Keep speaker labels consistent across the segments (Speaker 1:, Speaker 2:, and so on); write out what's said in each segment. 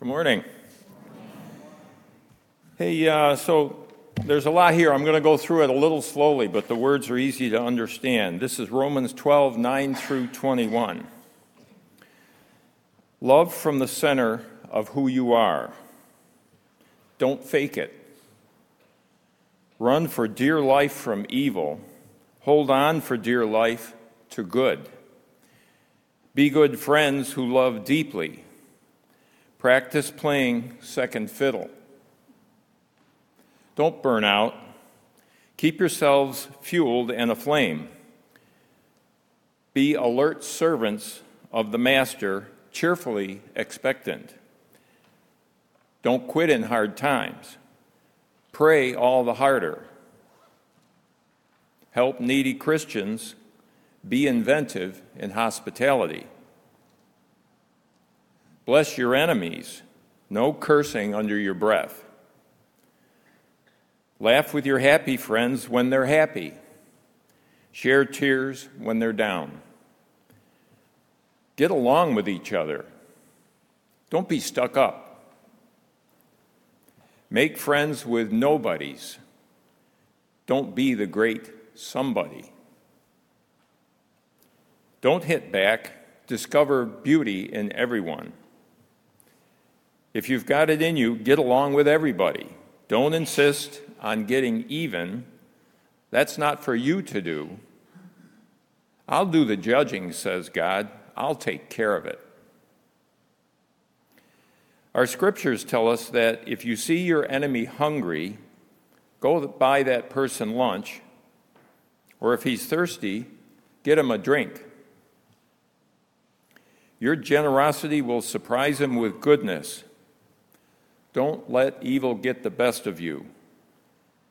Speaker 1: Good morning. Hey, uh, so there's a lot here. I'm going to go through it a little slowly, but the words are easy to understand. This is Romans 12, 9 through 21. Love from the center of who you are. Don't fake it. Run for dear life from evil. Hold on for dear life to good. Be good friends who love deeply. Practice playing second fiddle. Don't burn out. Keep yourselves fueled and aflame. Be alert servants of the Master, cheerfully expectant. Don't quit in hard times. Pray all the harder. Help needy Christians. Be inventive in hospitality. Bless your enemies. No cursing under your breath. Laugh with your happy friends when they're happy. Share tears when they're down. Get along with each other. Don't be stuck up. Make friends with nobodies. Don't be the great somebody. Don't hit back. Discover beauty in everyone. If you've got it in you, get along with everybody. Don't insist on getting even. That's not for you to do. I'll do the judging, says God. I'll take care of it. Our scriptures tell us that if you see your enemy hungry, go buy that person lunch, or if he's thirsty, get him a drink. Your generosity will surprise him with goodness. Don't let evil get the best of you.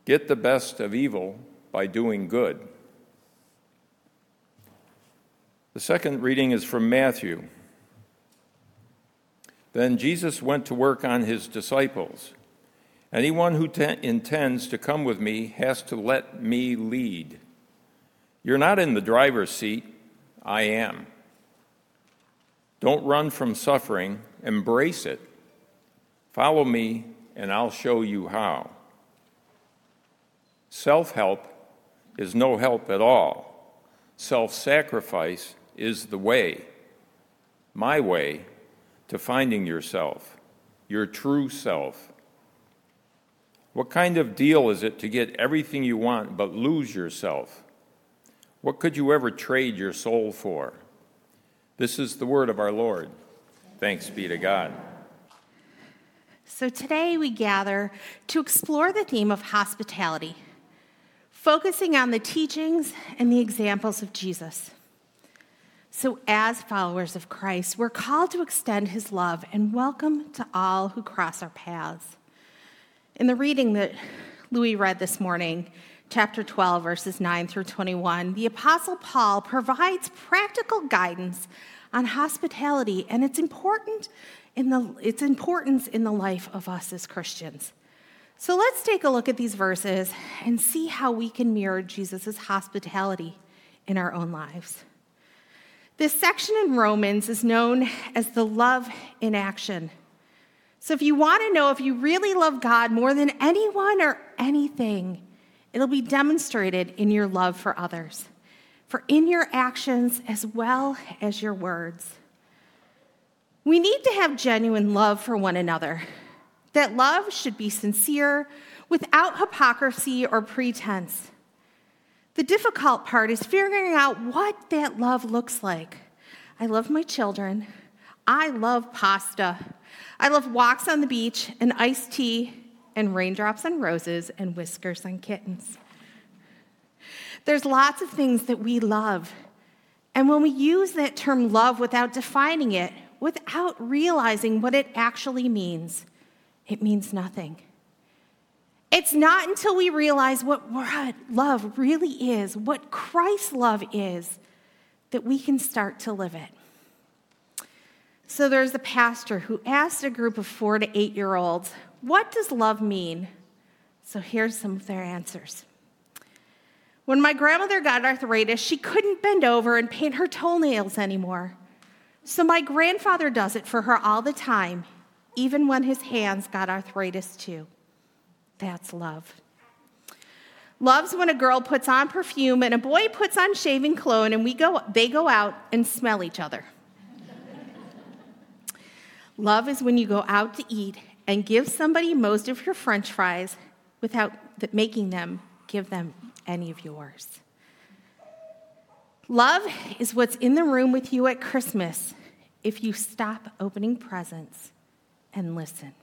Speaker 1: Get the best of evil by doing good. The second reading is from Matthew. Then Jesus went to work on his disciples. Anyone who te- intends to come with me has to let me lead. You're not in the driver's seat, I am. Don't run from suffering, embrace it. Follow me, and I'll show you how. Self help is no help at all. Self sacrifice is the way, my way, to finding yourself, your true self. What kind of deal is it to get everything you want but lose yourself? What could you ever trade your soul for? This is the word of our Lord. Thanks be to God.
Speaker 2: So today we gather to explore the theme of hospitality, focusing on the teachings and the examples of Jesus. So, as followers of Christ, we're called to extend his love and welcome to all who cross our paths. In the reading that Louis read this morning, chapter 12, verses 9 through 21, the Apostle Paul provides practical guidance on hospitality and its, important in the, its importance in the life of us as Christians. So let's take a look at these verses and see how we can mirror Jesus' hospitality in our own lives. This section in Romans is known as the love in action. So if you want to know if you really love God more than anyone or anything, it'll be demonstrated in your love for others, for in your actions as well as your words. We need to have genuine love for one another. That love should be sincere, without hypocrisy or pretense. The difficult part is figuring out what that love looks like. I love my children. I love pasta. I love walks on the beach and iced tea and raindrops on roses and whiskers on kittens. There's lots of things that we love. And when we use that term love without defining it, without realizing what it actually means, it means nothing. It's not until we realize what love really is, what Christ's love is, that we can start to live it. So there's a pastor who asked a group of four to eight year olds, What does love mean? So here's some of their answers. When my grandmother got arthritis, she couldn't bend over and paint her toenails anymore. So my grandfather does it for her all the time. even when his hands got arthritis too. That's love. Love's when a girl puts on perfume and a boy puts on shaving cologne and we go, they go out and smell each other. Love is when you go out to eat and give somebody most of your french fries without making them give them any of yours. Love is what's in the room with you at Christmas if you stop opening presents and listen.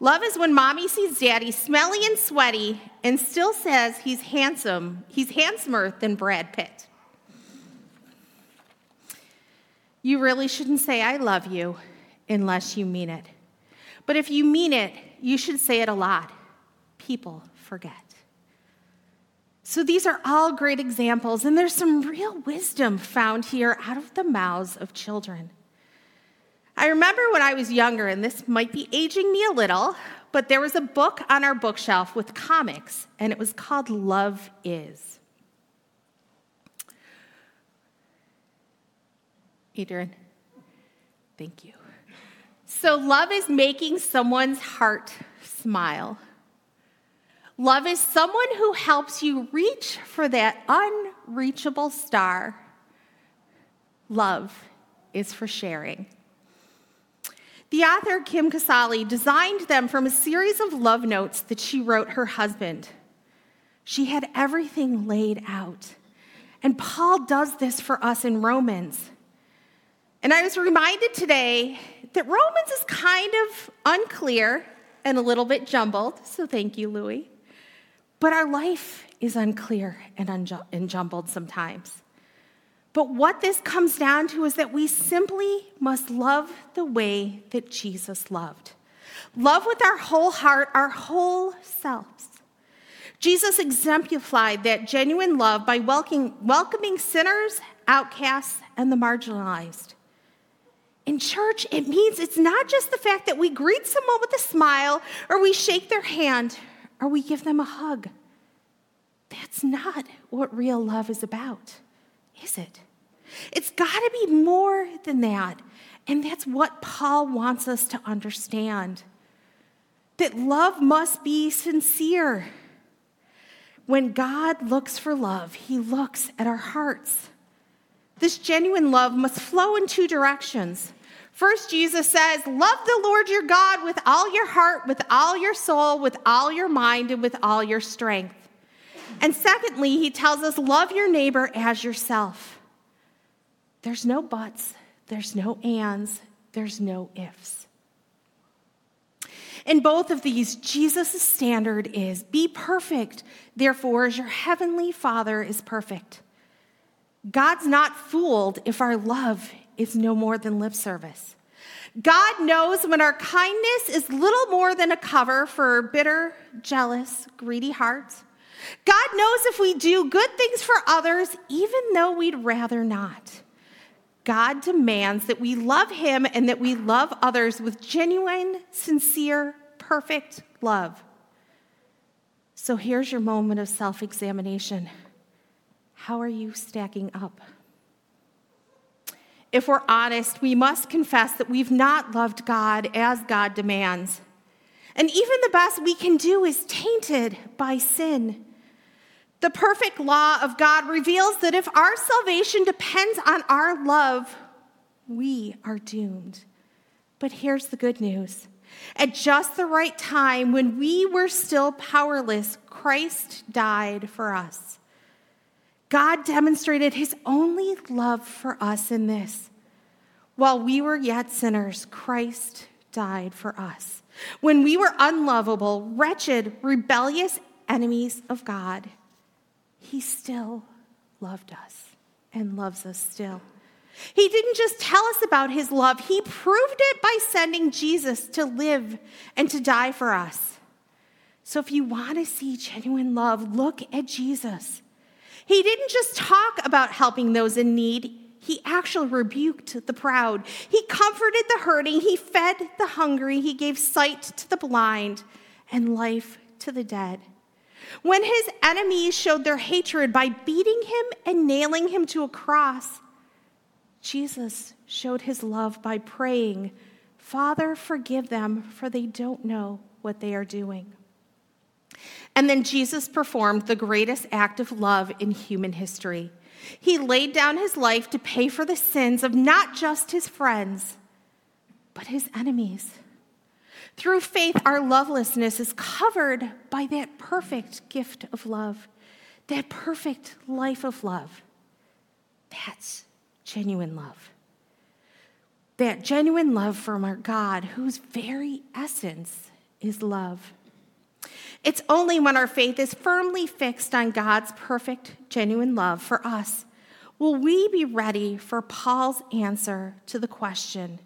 Speaker 2: Love is when mommy sees daddy smelly and sweaty and still says he's handsome, he's handsomer than Brad Pitt. You really shouldn't say, I love you, unless you mean it. But if you mean it, you should say it a lot. People forget. So these are all great examples, and there's some real wisdom found here out of the mouths of children. I remember when I was younger, and this might be aging me a little, but there was a book on our bookshelf with comics, and it was called Love Is. Adrian, thank you. So, love is making someone's heart smile. Love is someone who helps you reach for that unreachable star. Love is for sharing. The author Kim Casali designed them from a series of love notes that she wrote her husband. She had everything laid out. And Paul does this for us in Romans. And I was reminded today that Romans is kind of unclear and a little bit jumbled, so thank you, Louie. But our life is unclear and, unju- and jumbled sometimes. But what this comes down to is that we simply must love the way that Jesus loved. Love with our whole heart, our whole selves. Jesus exemplified that genuine love by welcoming sinners, outcasts, and the marginalized. In church, it means it's not just the fact that we greet someone with a smile or we shake their hand or we give them a hug. That's not what real love is about is it? It's got to be more than that. And that's what Paul wants us to understand that love must be sincere. When God looks for love, he looks at our hearts. This genuine love must flow in two directions. First, Jesus says, Love the Lord your God with all your heart, with all your soul, with all your mind, and with all your strength. And secondly, he tells us, love your neighbor as yourself. There's no buts, there's no ands, there's no ifs. In both of these, Jesus' standard is be perfect, therefore, as your heavenly Father is perfect. God's not fooled if our love is no more than lip service. God knows when our kindness is little more than a cover for bitter, jealous, greedy hearts God knows if we do good things for others, even though we'd rather not. God demands that we love Him and that we love others with genuine, sincere, perfect love. So here's your moment of self examination. How are you stacking up? If we're honest, we must confess that we've not loved God as God demands. And even the best we can do is tainted by sin. The perfect law of God reveals that if our salvation depends on our love, we are doomed. But here's the good news. At just the right time, when we were still powerless, Christ died for us. God demonstrated his only love for us in this. While we were yet sinners, Christ died for us. When we were unlovable, wretched, rebellious enemies of God, he still loved us and loves us still. He didn't just tell us about his love, he proved it by sending Jesus to live and to die for us. So if you want to see genuine love, look at Jesus. He didn't just talk about helping those in need, he actually rebuked the proud. He comforted the hurting, he fed the hungry, he gave sight to the blind and life to the dead. When his enemies showed their hatred by beating him and nailing him to a cross, Jesus showed his love by praying, Father, forgive them, for they don't know what they are doing. And then Jesus performed the greatest act of love in human history. He laid down his life to pay for the sins of not just his friends, but his enemies. Through faith, our lovelessness is covered by that perfect gift of love, that perfect life of love. That's genuine love. That genuine love from our God, whose very essence is love. It's only when our faith is firmly fixed on God's perfect, genuine love for us will we be ready for Paul's answer to the question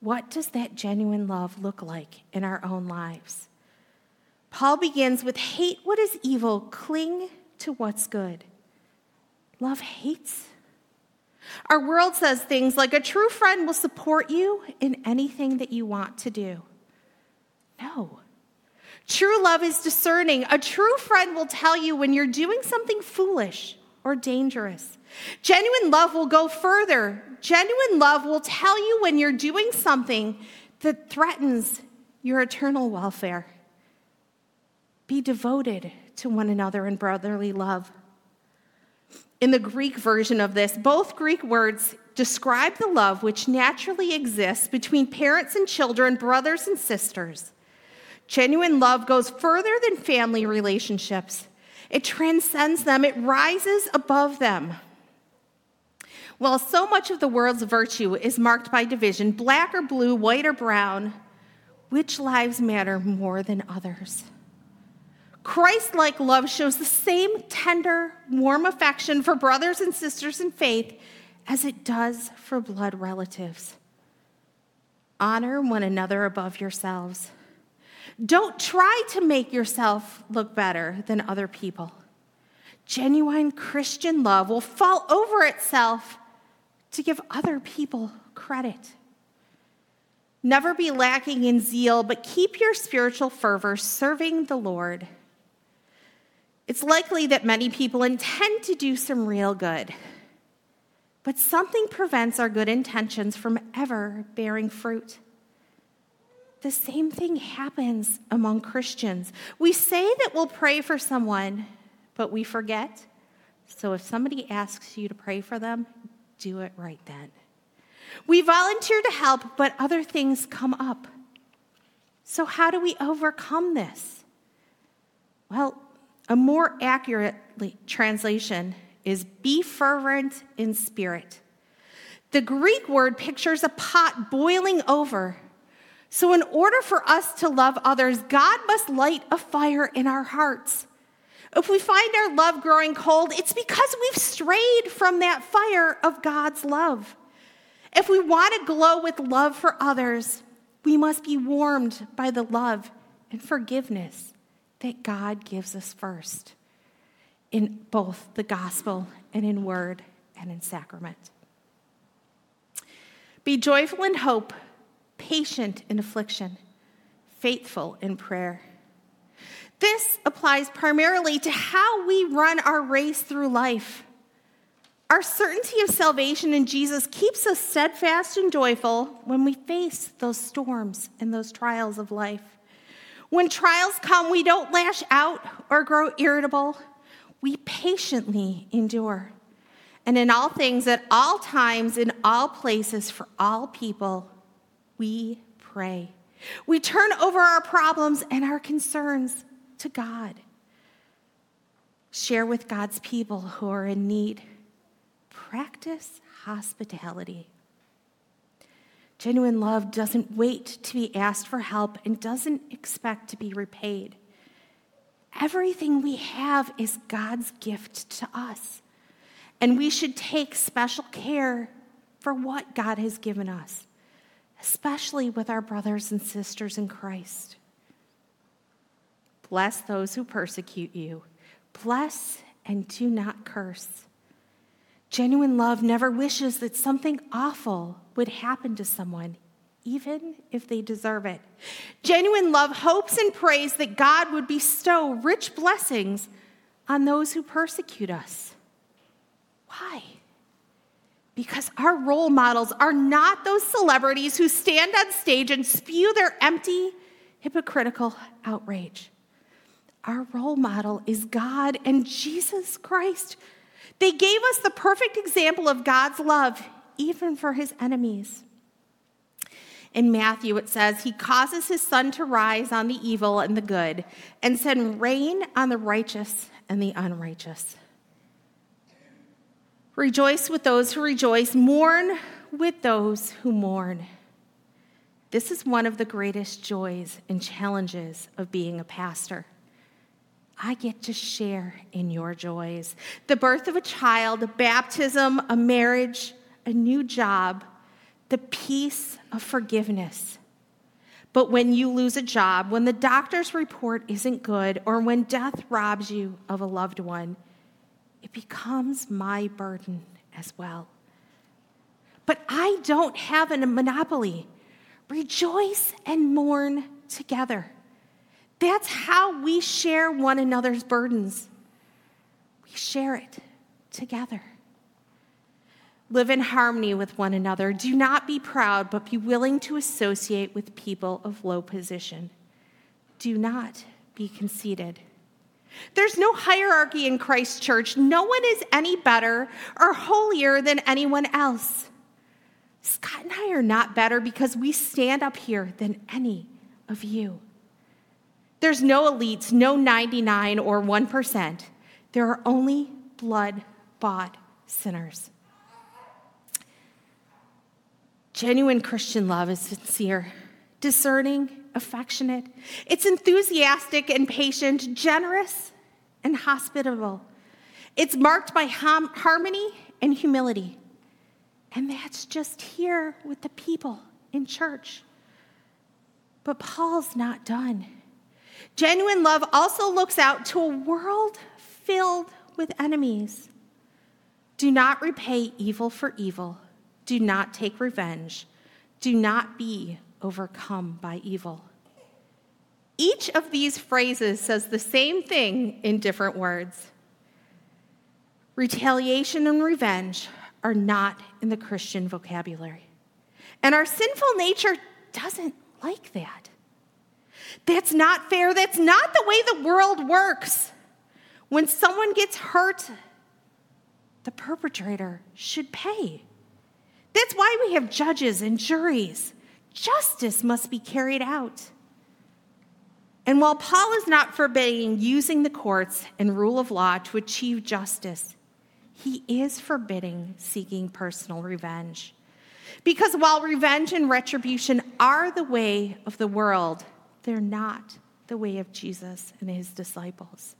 Speaker 2: what does that genuine love look like in our own lives? Paul begins with hate what is evil, cling to what's good. Love hates. Our world says things like a true friend will support you in anything that you want to do. True love is discerning. A true friend will tell you when you're doing something foolish or dangerous. Genuine love will go further. Genuine love will tell you when you're doing something that threatens your eternal welfare. Be devoted to one another in brotherly love. In the Greek version of this, both Greek words describe the love which naturally exists between parents and children, brothers and sisters. Genuine love goes further than family relationships, it transcends them, it rises above them. While so much of the world's virtue is marked by division, black or blue, white or brown, which lives matter more than others? Christ like love shows the same tender, warm affection for brothers and sisters in faith as it does for blood relatives. Honor one another above yourselves. Don't try to make yourself look better than other people. Genuine Christian love will fall over itself to give other people credit. Never be lacking in zeal, but keep your spiritual fervor serving the Lord. It's likely that many people intend to do some real good, but something prevents our good intentions from ever bearing fruit. The same thing happens among Christians. We say that we'll pray for someone, but we forget. So if somebody asks you to pray for them, do it right then. We volunteer to help, but other things come up. So, how do we overcome this? Well, a more accurate translation is be fervent in spirit. The Greek word pictures a pot boiling over. So, in order for us to love others, God must light a fire in our hearts. If we find our love growing cold, it's because we've strayed from that fire of God's love. If we want to glow with love for others, we must be warmed by the love and forgiveness that God gives us first in both the gospel and in word and in sacrament. Be joyful in hope, patient in affliction, faithful in prayer. This applies primarily to how we run our race through life. Our certainty of salvation in Jesus keeps us steadfast and joyful when we face those storms and those trials of life. When trials come, we don't lash out or grow irritable. We patiently endure. And in all things, at all times, in all places, for all people, we pray. We turn over our problems and our concerns to God. Share with God's people who are in need. Practice hospitality. Genuine love doesn't wait to be asked for help and doesn't expect to be repaid. Everything we have is God's gift to us, and we should take special care for what God has given us, especially with our brothers and sisters in Christ. Bless those who persecute you. Bless and do not curse. Genuine love never wishes that something awful would happen to someone, even if they deserve it. Genuine love hopes and prays that God would bestow rich blessings on those who persecute us. Why? Because our role models are not those celebrities who stand on stage and spew their empty, hypocritical outrage. Our role model is God and Jesus Christ. They gave us the perfect example of God's love, even for his enemies. In Matthew, it says, He causes His sun to rise on the evil and the good, and send rain on the righteous and the unrighteous. Rejoice with those who rejoice, mourn with those who mourn. This is one of the greatest joys and challenges of being a pastor. I get to share in your joys. The birth of a child, a baptism, a marriage, a new job, the peace of forgiveness. But when you lose a job, when the doctor's report isn't good, or when death robs you of a loved one, it becomes my burden as well. But I don't have a monopoly. Rejoice and mourn together. That's how we share one another's burdens. We share it together. Live in harmony with one another. Do not be proud, but be willing to associate with people of low position. Do not be conceited. There's no hierarchy in Christ's church. No one is any better or holier than anyone else. Scott and I are not better because we stand up here than any of you. There's no elites, no 99 or 1%. There are only blood bought sinners. Genuine Christian love is sincere, discerning, affectionate. It's enthusiastic and patient, generous and hospitable. It's marked by harmony and humility. And that's just here with the people in church. But Paul's not done. Genuine love also looks out to a world filled with enemies. Do not repay evil for evil do not take revenge. Do not be overcome by evil. Each of these phrases says the same thing in different words. Retaliation and revenge are not in the Christian vocabulary. And our sinful nature doesn't like that. That's not fair. That's not the way the world works. When someone gets hurt, the perpetrator should pay. That's why we have judges and juries. Justice must be carried out. And while Paul is not forbidding using the courts and rule of law to achieve justice, he is forbidding seeking personal revenge. Because while revenge and retribution are the way of the world, they're not the way of Jesus and his disciples.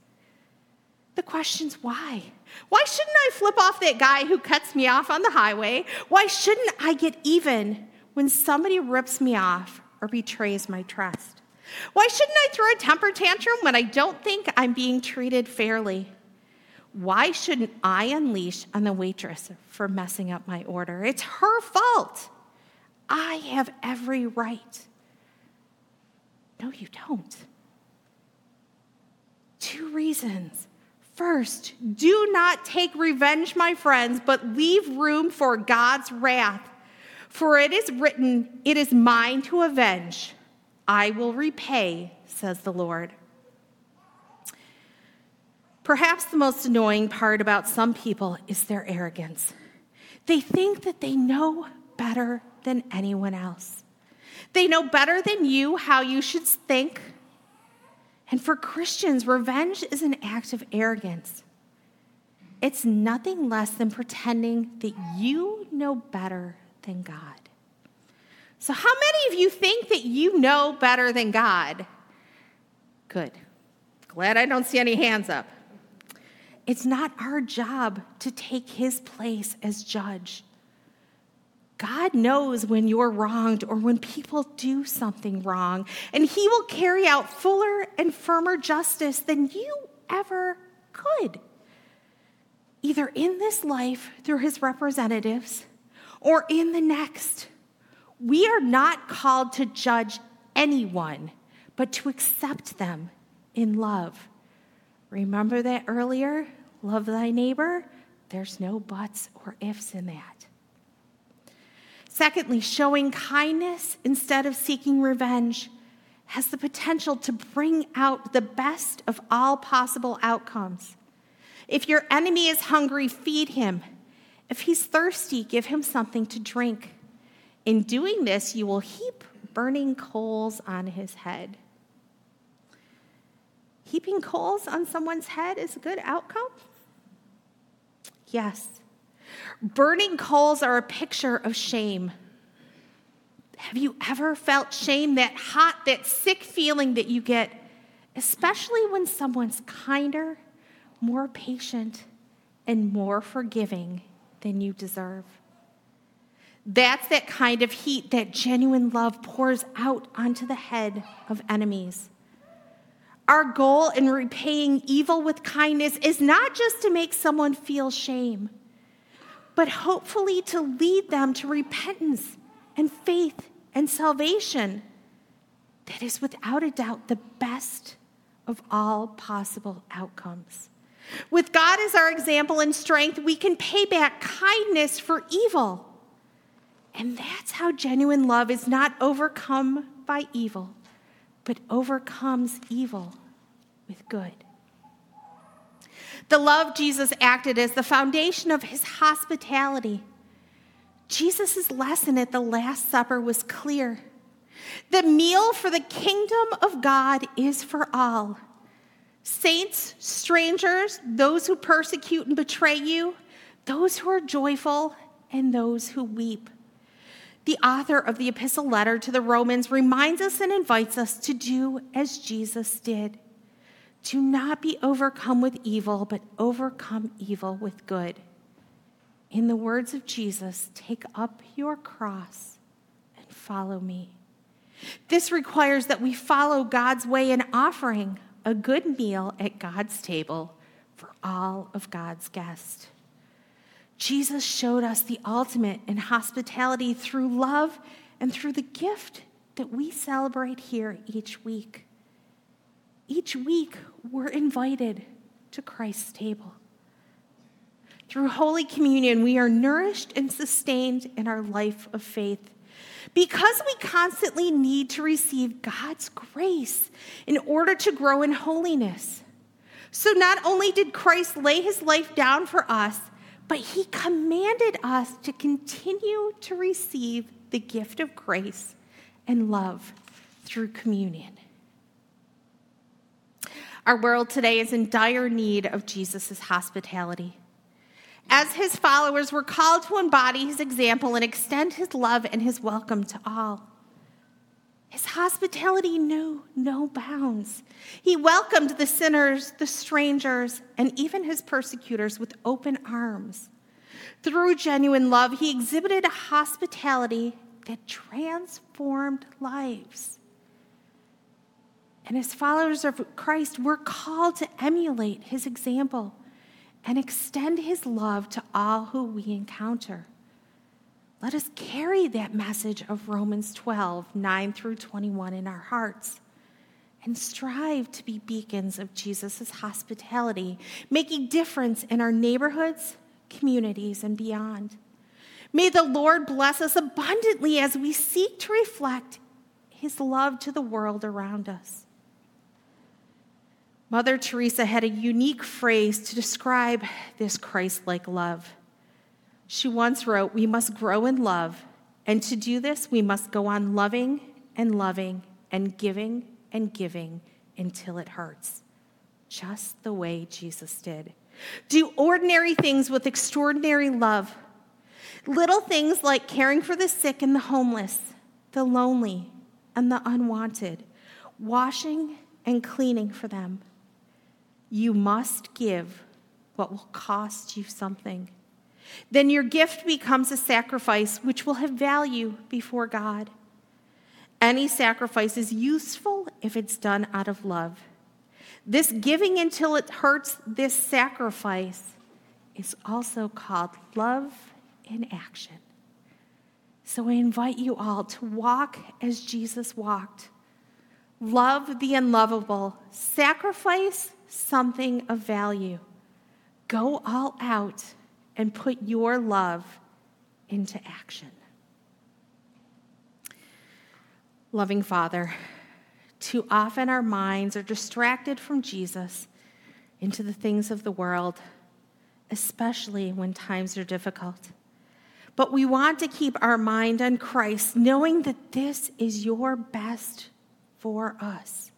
Speaker 2: The question's why? Why shouldn't I flip off that guy who cuts me off on the highway? Why shouldn't I get even when somebody rips me off or betrays my trust? Why shouldn't I throw a temper tantrum when I don't think I'm being treated fairly? Why shouldn't I unleash on the waitress for messing up my order? It's her fault. I have every right. No, you don't. Two reasons. First, do not take revenge, my friends, but leave room for God's wrath. For it is written, It is mine to avenge. I will repay, says the Lord. Perhaps the most annoying part about some people is their arrogance. They think that they know better than anyone else. They know better than you how you should think, and for Christians, revenge is an act of arrogance. It's nothing less than pretending that you know better than God. So, how many of you think that you know better than God? Good. Glad I don't see any hands up. It's not our job to take his place as judge. God knows when you're wronged or when people do something wrong, and He will carry out fuller and firmer justice than you ever could, either in this life through His representatives or in the next. We are not called to judge anyone, but to accept them in love. Remember that earlier? Love thy neighbor? There's no buts or ifs in that. Secondly, showing kindness instead of seeking revenge has the potential to bring out the best of all possible outcomes. If your enemy is hungry, feed him. If he's thirsty, give him something to drink. In doing this, you will heap burning coals on his head. Heaping coals on someone's head is a good outcome? Yes. Burning coals are a picture of shame. Have you ever felt shame, that hot, that sick feeling that you get, especially when someone's kinder, more patient, and more forgiving than you deserve? That's that kind of heat that genuine love pours out onto the head of enemies. Our goal in repaying evil with kindness is not just to make someone feel shame, but hopefully to lead them to repentance and faith and salvation that is without a doubt the best of all possible outcomes. With God as our example and strength, we can pay back kindness for evil. And that's how genuine love is not overcome by evil, but overcomes evil with good. The love Jesus acted as the foundation of his hospitality. Jesus' lesson at the Last Supper was clear. The meal for the kingdom of God is for all saints, strangers, those who persecute and betray you, those who are joyful, and those who weep the author of the epistle letter to the Romans reminds us and invites us to do as Jesus did. To not be overcome with evil, but overcome evil with good. In the words of Jesus, take up your cross and follow me. This requires that we follow God's way in offering a good meal at God's table for all of God's guests. Jesus showed us the ultimate in hospitality through love and through the gift that we celebrate here each week. Each week, we're invited to Christ's table. Through Holy Communion, we are nourished and sustained in our life of faith. Because we constantly need to receive God's grace in order to grow in holiness. So, not only did Christ lay his life down for us, but he commanded us to continue to receive the gift of grace and love through communion. Our world today is in dire need of Jesus' hospitality. As his followers, we're called to embody his example and extend his love and his welcome to all. His hospitality knew no bounds. He welcomed the sinners, the strangers, and even his persecutors with open arms. Through genuine love, he exhibited a hospitality that transformed lives. And as followers of Christ, we're called to emulate his example and extend his love to all who we encounter. Let us carry that message of Romans 12, 9 through 21 in our hearts and strive to be beacons of Jesus' hospitality, making difference in our neighborhoods, communities, and beyond. May the Lord bless us abundantly as we seek to reflect his love to the world around us. Mother Teresa had a unique phrase to describe this Christ like love. She once wrote, We must grow in love, and to do this, we must go on loving and loving and giving and giving until it hurts, just the way Jesus did. Do ordinary things with extraordinary love. Little things like caring for the sick and the homeless, the lonely and the unwanted, washing and cleaning for them. You must give what will cost you something. Then your gift becomes a sacrifice which will have value before God. Any sacrifice is useful if it's done out of love. This giving until it hurts, this sacrifice, is also called love in action. So I invite you all to walk as Jesus walked. Love the unlovable, sacrifice something of value. Go all out and put your love into action. Loving Father, too often our minds are distracted from Jesus into the things of the world, especially when times are difficult. But we want to keep our mind on Christ, knowing that this is your best for us.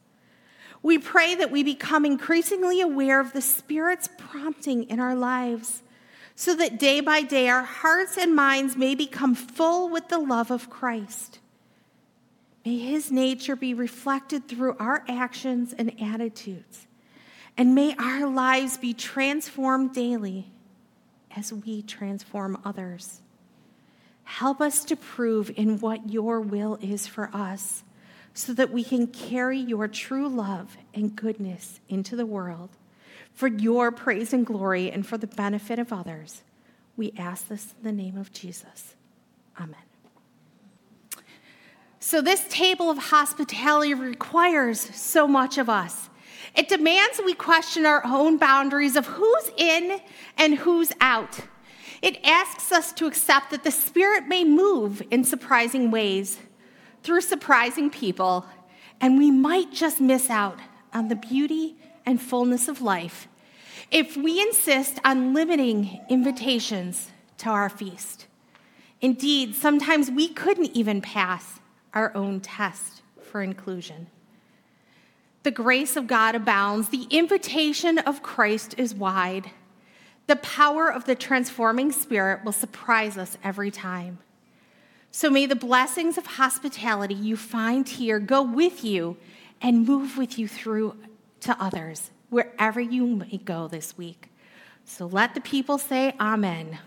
Speaker 2: We pray that we become increasingly aware of the Spirit's prompting in our lives, so that day by day our hearts and minds may become full with the love of Christ. May His nature be reflected through our actions and attitudes, and may our lives be transformed daily as we transform others. Help us to prove in what your will is for us so that we can carry your true love and goodness into the world for your praise and glory and for the benefit of others. We ask this in the name of Jesus. Amen. So, this table of hospitality requires so much of us. It demands we question our own boundaries of who's in and who's out. It asks us to accept that the Spirit may move in surprising ways through surprising people, and we might just miss out on the beauty and fullness of life if we insist on limiting invitations to our feast. Indeed, sometimes we couldn't even pass our own test for inclusion. The grace of God abounds, the invitation of Christ is wide. The power of the transforming Spirit will surprise us every time. So may the blessings of hospitality you find here go with you and move with you through to others wherever you may go this week. So let the people say, Amen.